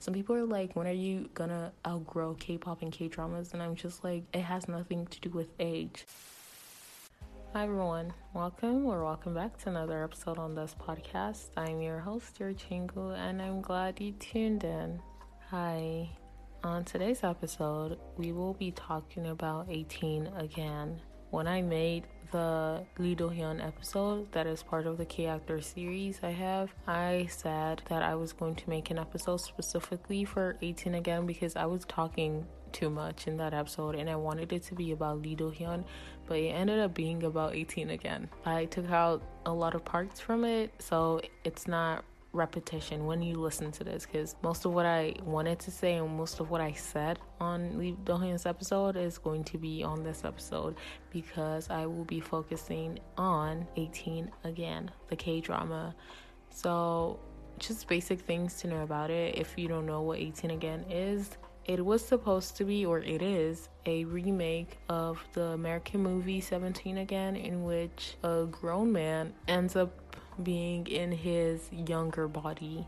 Some people are like, when are you gonna outgrow K pop and K dramas? And I'm just like, it has nothing to do with age. Hi everyone, welcome or welcome back to another episode on this podcast. I'm your host, your Chingu, and I'm glad you tuned in. Hi. On today's episode, we will be talking about 18 again. When I made the Lee Do Hyun episode that is part of the K Actor series I have, I said that I was going to make an episode specifically for 18 again because I was talking too much in that episode and I wanted it to be about Lee Do Hyun, but it ended up being about 18 again. I took out a lot of parts from it, so it's not repetition when you listen to this because most of what I wanted to say and most of what I said on Lee Do-hyun's episode is going to be on this episode because I will be focusing on 18 again, the K drama. So, just basic things to know about it if you don't know what 18 again is. It was supposed to be, or it is, a remake of the American movie 17 Again, in which a grown man ends up being in his younger body.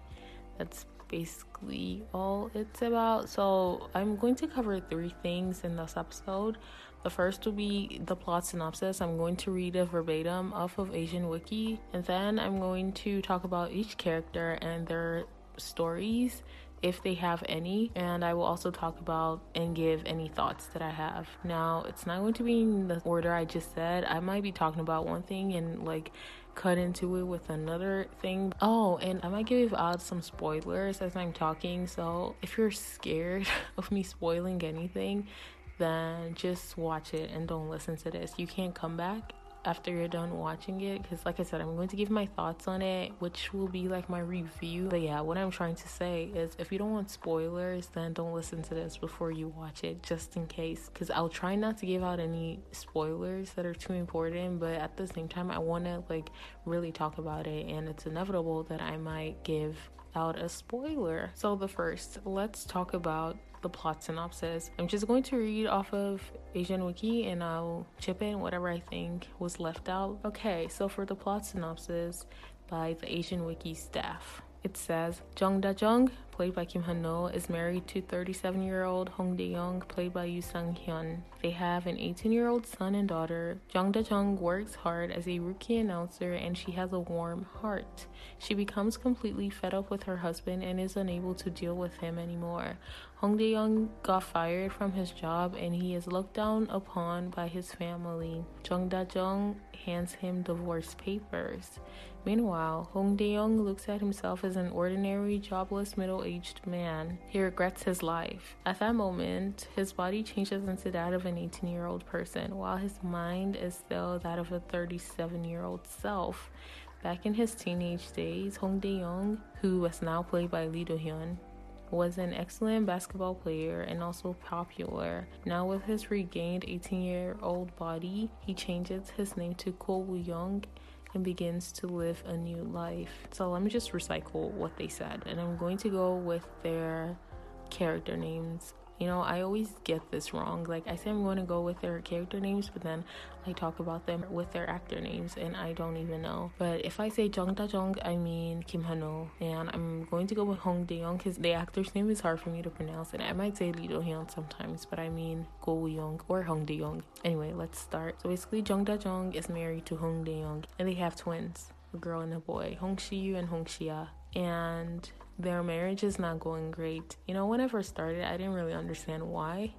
That's basically all it's about. So, I'm going to cover three things in this episode. The first will be the plot synopsis. I'm going to read a verbatim off of Asian Wiki, and then I'm going to talk about each character and their stories if they have any, and I will also talk about and give any thoughts that I have. Now, it's not going to be in the order I just said. I might be talking about one thing and like cut into it with another thing. Oh, and I might give out some spoilers as I'm talking. So if you're scared of me spoiling anything, then just watch it and don't listen to this. You can't come back after you're done watching it because like i said i'm going to give my thoughts on it which will be like my review. But yeah what i'm trying to say is if you don't want spoilers then don't listen to this before you watch it just in case. Because i'll try not to give out any spoilers that are too important but at the same time i want to like really talk about it and it's inevitable that i might give out a spoiler so the first let's talk about the plot synopsis. I'm just going to read off of Asian Wiki and I'll chip in whatever I think was left out. Okay, so for the plot synopsis by the Asian Wiki staff. It says Jung Da Jung, played by Kim Han No, is married to 37 year old Hong Dae Young, played by Yoon Sang Hyun. They have an 18 year old son and daughter. Jung Da Jung works hard as a rookie announcer and she has a warm heart. She becomes completely fed up with her husband and is unable to deal with him anymore. Hong Dae Young got fired from his job and he is looked down upon by his family. Jung Da Jung hands him divorce papers. Meanwhile, Hong Dae Young looks at himself as an ordinary, jobless, middle aged man. He regrets his life. At that moment, his body changes into that of an 18 year old person, while his mind is still that of a 37 year old self. Back in his teenage days, Hong Dae Young, who was now played by Lee Do Hyun, was an excellent basketball player and also popular. Now, with his regained 18 year old body, he changes his name to Ko Woo Young and begins to live a new life. So, let me just recycle what they said, and I'm going to go with their character names you know, I always get this wrong. Like I say I'm going to go with their character names, but then I talk about them with their actor names and I don't even know. But if I say Jung Da Jung, I mean Kim Hano. And I'm going to go with Hong Dae Young because the actor's name is hard for me to pronounce. And I might say Lee Do Hyun sometimes, but I mean Go Young or Hong Dae Young. Anyway, let's start. So basically, Jung Da Jung is married to Hong Dae Young and they have twins, a girl and a boy, Hong Shi Yu and Hong Shia. And their marriage is not going great. You know, when I first started, I didn't really understand why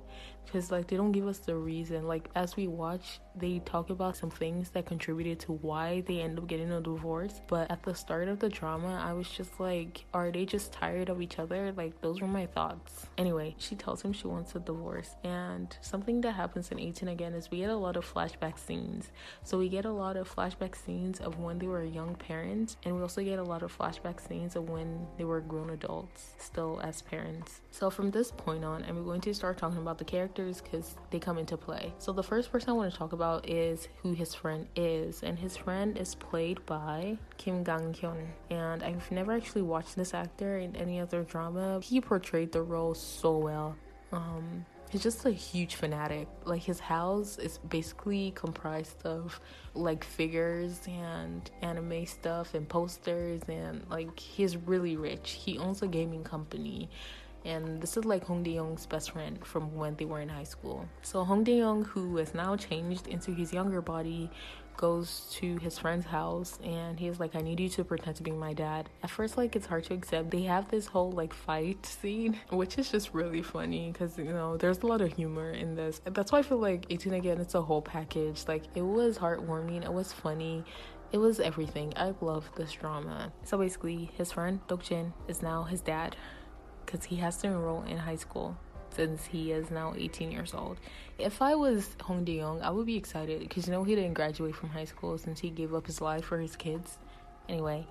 because like they don't give us the reason. Like as we watch they talk about some things that contributed to why they end up getting a divorce. But at the start of the drama i was just like are they just tired of each other? Like those were my thoughts. Anyway she tells him she wants a divorce. And something that happens in 18 again is we get a lot of flashback scenes. So we get a lot of flashback scenes of when they were young parents and we also get a lot of flashback scenes of when they were grown adults still as parents so from this point on i'm going to start talking about the characters because they come into play. So the first person I want to talk about is who his friend is, and his friend is played by Kim Gang Hyun. And I've never actually watched this actor in any other drama. He portrayed the role so well. Um, he's just a huge fanatic. Like his house is basically comprised of like figures and anime stuff and posters and like he's really rich. He owns a gaming company and this is like Hong Dae-young's best friend from when they were in high school. So Hong Dae-young, who has now changed into his younger body, goes to his friend's house and he's like, I need you to pretend to be my dad. At first, like, it's hard to accept. They have this whole like fight scene, which is just really funny because you know, there's a lot of humor in this. That's why I feel like 18 again, it's a whole package. Like, it was heartwarming, it was funny. It was everything. I love this drama. So basically, his friend Dokjin is now his dad because he has to enroll in high school since he is now 18 years old. If I was Hong Dae-young, I would be excited because you know he didn't graduate from high school since he gave up his life for his kids. Anyway,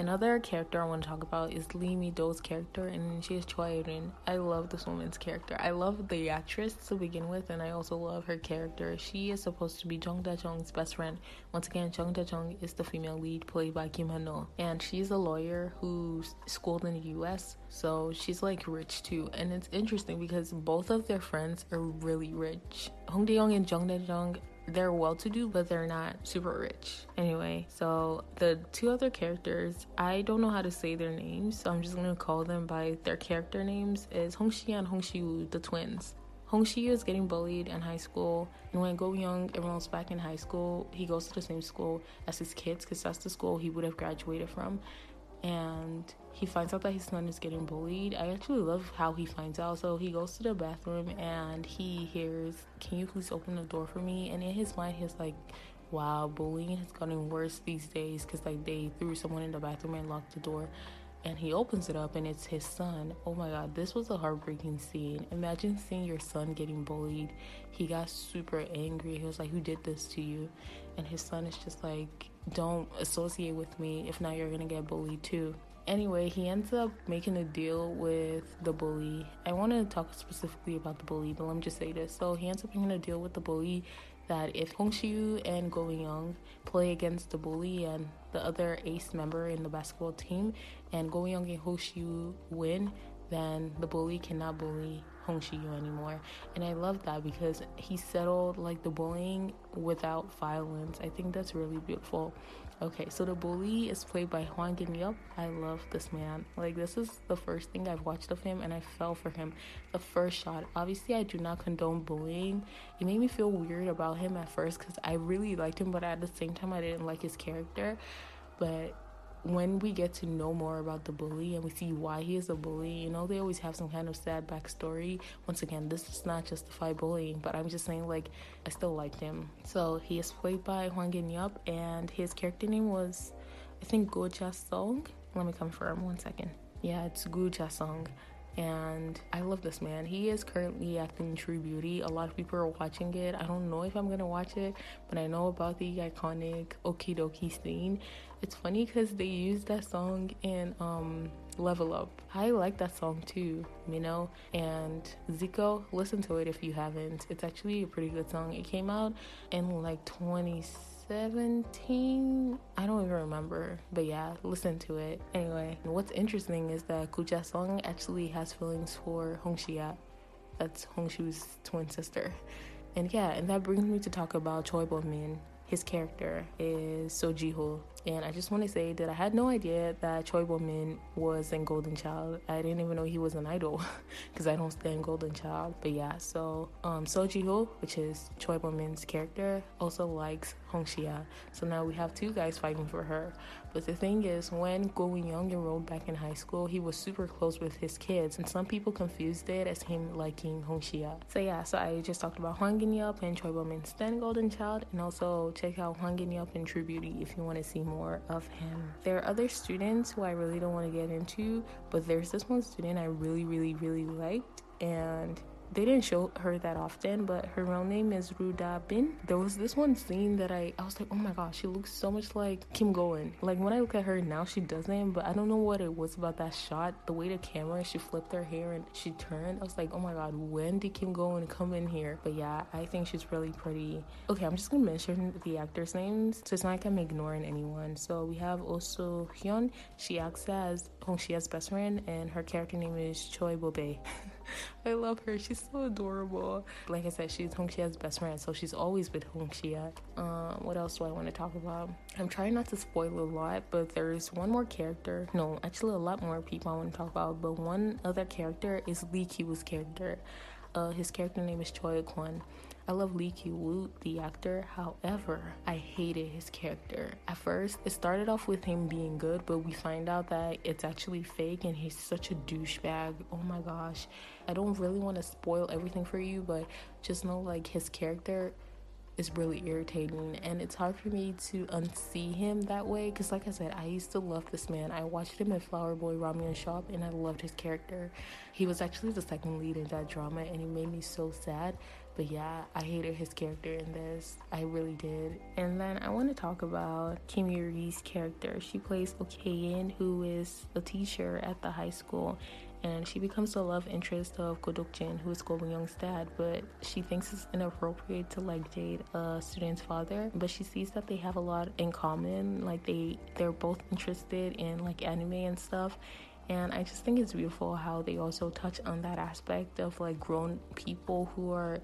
Another character I want to talk about is Lee Mi-do's character, and she is Choi Erin. I love this woman's character. I love the actress to begin with, and I also love her character. She is supposed to be Jung Da-jung's best friend. Once again, Jung Da-jung is the female lead played by Kim Han-no, and she's a lawyer who's schooled in the U.S., so she's like rich too. And it's interesting because both of their friends are really rich. Hong Dae-young and Jung Da-jung they're well to do, but they're not super rich. Anyway, so the two other characters, I don't know how to say their names, so I'm just gonna call them by their character names is Hong Shi and Hong Shi the twins. Hong Shi is getting bullied in high school, and when Go Young enrolls back in high school, he goes to the same school as his kids because that's the school he would have graduated from and he finds out that his son is getting bullied. I actually love how he finds out. So he goes to the bathroom and he hears, Can you please open the door for me? And in his mind, he's like, Wow, bullying has gotten worse these days because like they threw someone in the bathroom and locked the door. And he opens it up and it's his son. Oh my god, this was a heartbreaking scene. Imagine seeing your son getting bullied. He got super angry. He was like, Who did this to you? And his son is just like, don't associate with me if not you're gonna get bullied too anyway he ends up making a deal with the bully i want to talk specifically about the bully but let me just say this so he ends up making a deal with the bully that if Hong Shiu and Go Young play against the bully and the other ace member in the basketball team, and Go Young and Hong Shiu win, then the bully cannot bully Hong Shiu anymore. And I love that because he settled like the bullying without violence. I think that's really beautiful. Okay, so the bully is played by Hwang In-yup. I love this man. Like this is the first thing I've watched of him and I fell for him. The first shot. Obviously I do not condone bullying. It made me feel weird about him at first cuz I really liked him but at the same time I didn't like his character. But when we get to know more about the bully and we see why he is a bully, you know, they always have some kind of sad backstory. Once again, this does not justify bullying, but I'm just saying, like, I still liked him. So he is played by Hwang In-yup, and his character name was, I think, Go Ja Song. Let me confirm one second. Yeah, it's Gu Ja Song and I love this man. He is currently acting True Beauty. A lot of people are watching it. I don't know if I'm gonna watch it, but I know about the iconic Okey Dokey scene. It's funny because they used that song in um, Level Up. I like that song too, you know. And Zico, listen to it if you haven't. It's actually a pretty good song. It came out in like 2016 17 i don't even remember but yeah listen to it anyway what's interesting is that kuja song actually has feelings for hong shia that's hong shu's twin sister and yeah and that brings me to talk about choi bo-min his character is Seo Ji-ho. And I just want to say that I had no idea that Choi Bo-min was in Golden Child. I didn't even know he was an idol because I don't stand Golden Child. But yeah, so um, Seo Ji-ho, which is Choi Bo-min's character, also likes Hong Shia. So now we have two guys fighting for her. But the thing is, when Go Young enrolled back in high school, he was super close with his kids, and some people confused it as him liking Hong Shia. So yeah, so I just talked about Hwang In-yup and Choi then Golden Child, and also check out Hwang In-yup and True Beauty if you want to see more of him. There are other students who I really don't want to get into, but there's this one student I really, really, really liked, and they didn't show her that often, but her real name is Ruda Bin. There was this one scene that I, I was like, oh my gosh, she looks so much like Kim Go-eun. Like when I look at her now, she doesn't, but I don't know what it was about that shot. The way the camera, she flipped her hair and she turned. I was like, oh my god, when did Kim Go-eun come in here? But yeah, I think she's really pretty. Okay, I'm just gonna mention the actors' names so it's not like I'm ignoring anyone. So we have also Hyun. She acts as oh, Hong Shia's best friend, and her character name is Choi Bobe. I love her. She's so adorable. Like I said, she's Hong Shia's best friend, so she's always with Hong Shia. Um, what else do I want to talk about? I'm trying not to spoil a lot, but there's one more character. No, actually, a lot more people I want to talk about. But one other character is Lee Ki-woo's character. Uh, his character name is Choi Kwon. I love Lee Ki-woo, the actor. However, I hated his character. At first, it started off with him being good, but we find out that it's actually fake and he's such a douchebag. Oh my gosh. I don't really want to spoil everything for you, but just know like his character is really irritating and it's hard for me to unsee him that way because like i said i used to love this man i watched him in flower boy ramyun shop and i loved his character he was actually the second lead in that drama and he made me so sad but yeah, I hated his character in this. I really did. And then I want to talk about Kim Yuri's character. She plays Okayin, who is a teacher at the high school. And she becomes the love interest of Kodokjin, who is Go Young's dad. But she thinks it's inappropriate to like date a student's father. But she sees that they have a lot in common. Like they, they're both interested in like anime and stuff and I just think it's beautiful how they also touch on that aspect of like grown people who are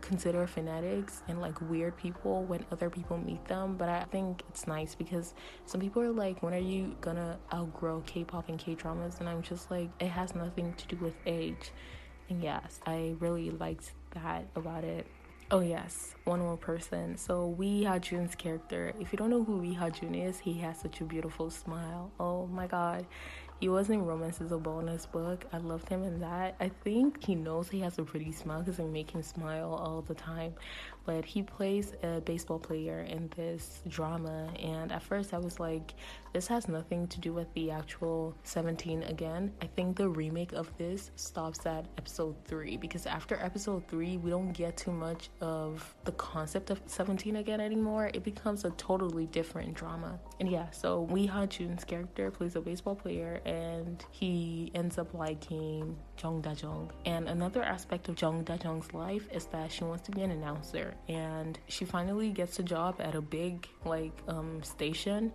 considered fanatics and like weird people when other people meet them. But I think it's nice because some people are like, when are you gonna outgrow K pop and K dramas? And I'm just like, it has nothing to do with age. And yes, I really liked that about it. Oh yes, one more person. So Wee Ha Jun's character. If you don't know who Wee Ha Jun is, he has such a beautiful smile. Oh my god. He was in Romance is a Bonus book. I loved him in that. I think he knows he has a pretty smile because they make him smile all the time. But he plays a baseball player in this drama, and at first I was like, this has nothing to do with the actual 17 again. I think the remake of this stops at episode 3 because after episode 3, we don't get too much of the concept of 17 again anymore. It becomes a totally different drama. And yeah, so Wee Ha Jun's character plays a baseball player and he ends up liking Jung Da Jung. And another aspect of Jung Da Jung's life is that she wants to be an announcer and she finally gets a job at a big like um, station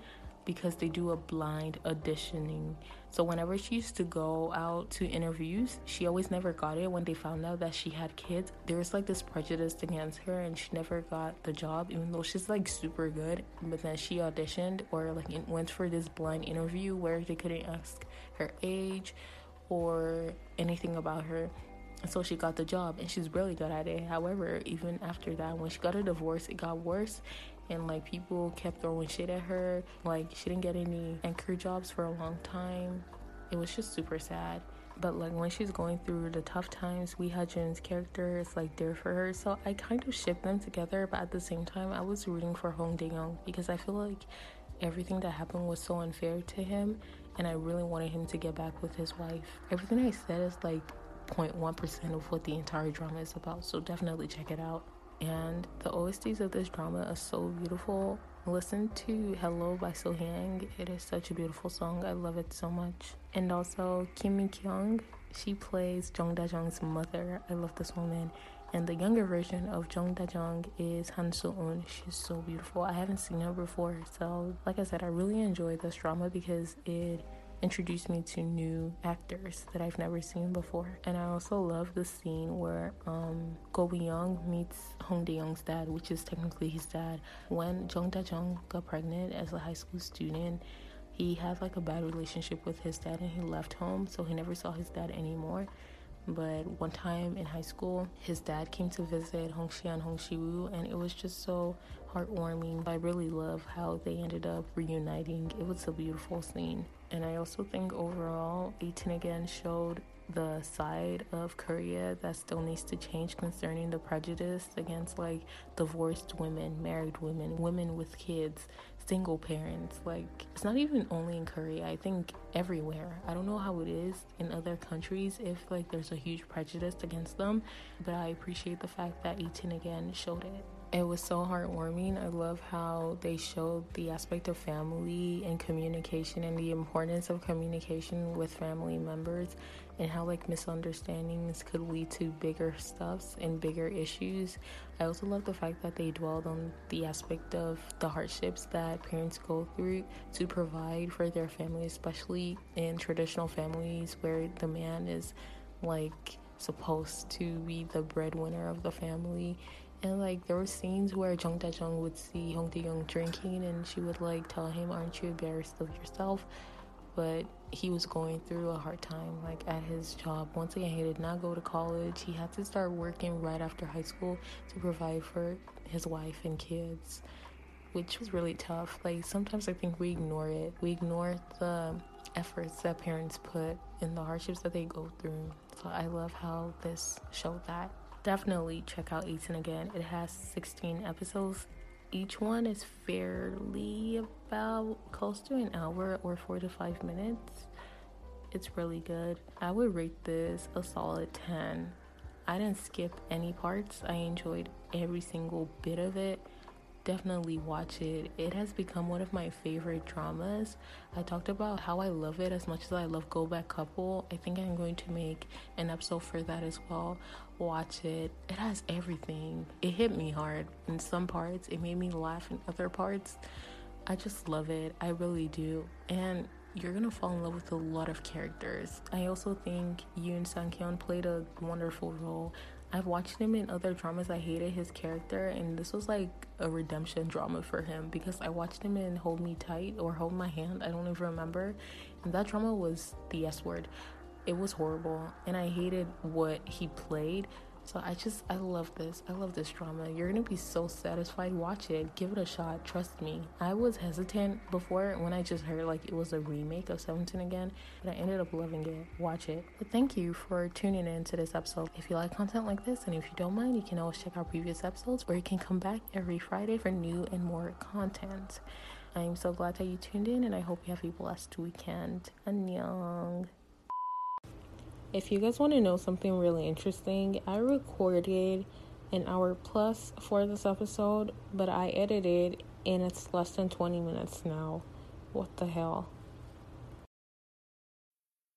because they do a blind auditioning. So whenever she used to go out to interviews, she always never got it when they found out that she had kids. There was like this prejudice against her and she never got the job even though she's like super good. But then she auditioned or like went for this blind interview where they couldn't ask her age or anything about her. So she got the job and she's really good at it. However, even after that, when she got a divorce, it got worse and like people kept throwing shit at her. Like she didn't get any anchor jobs for a long time. It was just super sad. But like when she's going through the tough times, Wee Jun's character is like there for her. So I kind of ship them together, but at the same time, I was rooting for Hong Dae Young because I feel like everything that happened was so unfair to him, and I really wanted him to get back with his wife. Everything I said is like 0.1% of what the entire drama is about, so definitely check it out and the OSTs of this drama are so beautiful. Listen to Hello by Sohyang. It is such a beautiful song. I love it so much. And also Kim Mi Kyung, she plays Jung Da Jung's mother. I love this woman. And the younger version of Jung Da Jung is Han So Eun. She's so beautiful. I haven't seen her before, so like I said, I really enjoy this drama because it introduced me to new actors that I've never seen before. And I also love the scene where um, Go Young meets Hong Dae Young's dad, which is technically his dad. When Jung Da Jung got pregnant as a high school student, he had like a bad relationship with his dad and he left home, so he never saw his dad anymore. But one time in high school, his dad came to visit Hong Shia and Hong Shiwoo, and it was just so heartwarming. I really love how they ended up reuniting. It was a beautiful scene. And I also think overall, 18 again showed the side of Korea that still needs to change concerning the prejudice against like divorced women, married women, women with kids, single parents. Like, it's not even only in Korea, I think everywhere. I don't know how it is in other countries if like there's a huge prejudice against them, but I appreciate the fact that 18 again showed it. It was so heartwarming. I love how they showed the aspect of family and communication and the importance of communication with family members and how like misunderstandings could lead to bigger stuffs and bigger issues. I also love the fact that they dwelled on the aspect of the hardships that parents go through to provide for their family, especially in traditional families where the man is like supposed to be the breadwinner of the family and like there were scenes where Jung Da Jung would see Hong Dae Young drinking, and she would like tell him, "Aren't you embarrassed of yourself?" But he was going through a hard time, like at his job. Once again, he did not go to college. He had to start working right after high school to provide for his wife and kids, which was really tough. Like sometimes I think we ignore it. We ignore the efforts that parents put and the hardships that they go through. So I love how this showed that definitely check out 18 again. It has 16 episodes. Each one is fairly about close to an hour or four to five minutes. It's really good. I would rate this a solid 10. I didn't skip any parts, I enjoyed every single bit of it definitely watch it. It has become one of my favorite dramas. I talked about how I love it as much as I love Go Back Couple. I think I'm going to make an episode for that as well. Watch it. It has everything. It hit me hard in some parts, it made me laugh in other parts. I just love it. I really do. And you're gonna fall in love with a lot of characters. I also think Yoon Sang Hyun played a wonderful role. I've watched him in other dramas. I hated his character, and this was like a redemption drama for him because I watched him in Hold Me Tight or Hold My Hand. I don't even remember. And that drama was the S word. It was horrible, and I hated what he played. So I just I love this. I love this drama. You're gonna be so satisfied. Watch it. Give it a shot. Trust me. I was hesitant before when I just heard like it was a remake of 17 again, but I ended up loving it. Watch it. But thank you for tuning in to this episode. If you like content like this and if you don't mind, you can always check out previous episodes or you can come back every Friday for new and more content. I'm so glad that you tuned in and I hope you have a blessed weekend. Annyeong. If you guys want to know something really interesting, I recorded an hour plus for this episode, but I edited and it's less than 20 minutes now. What the hell?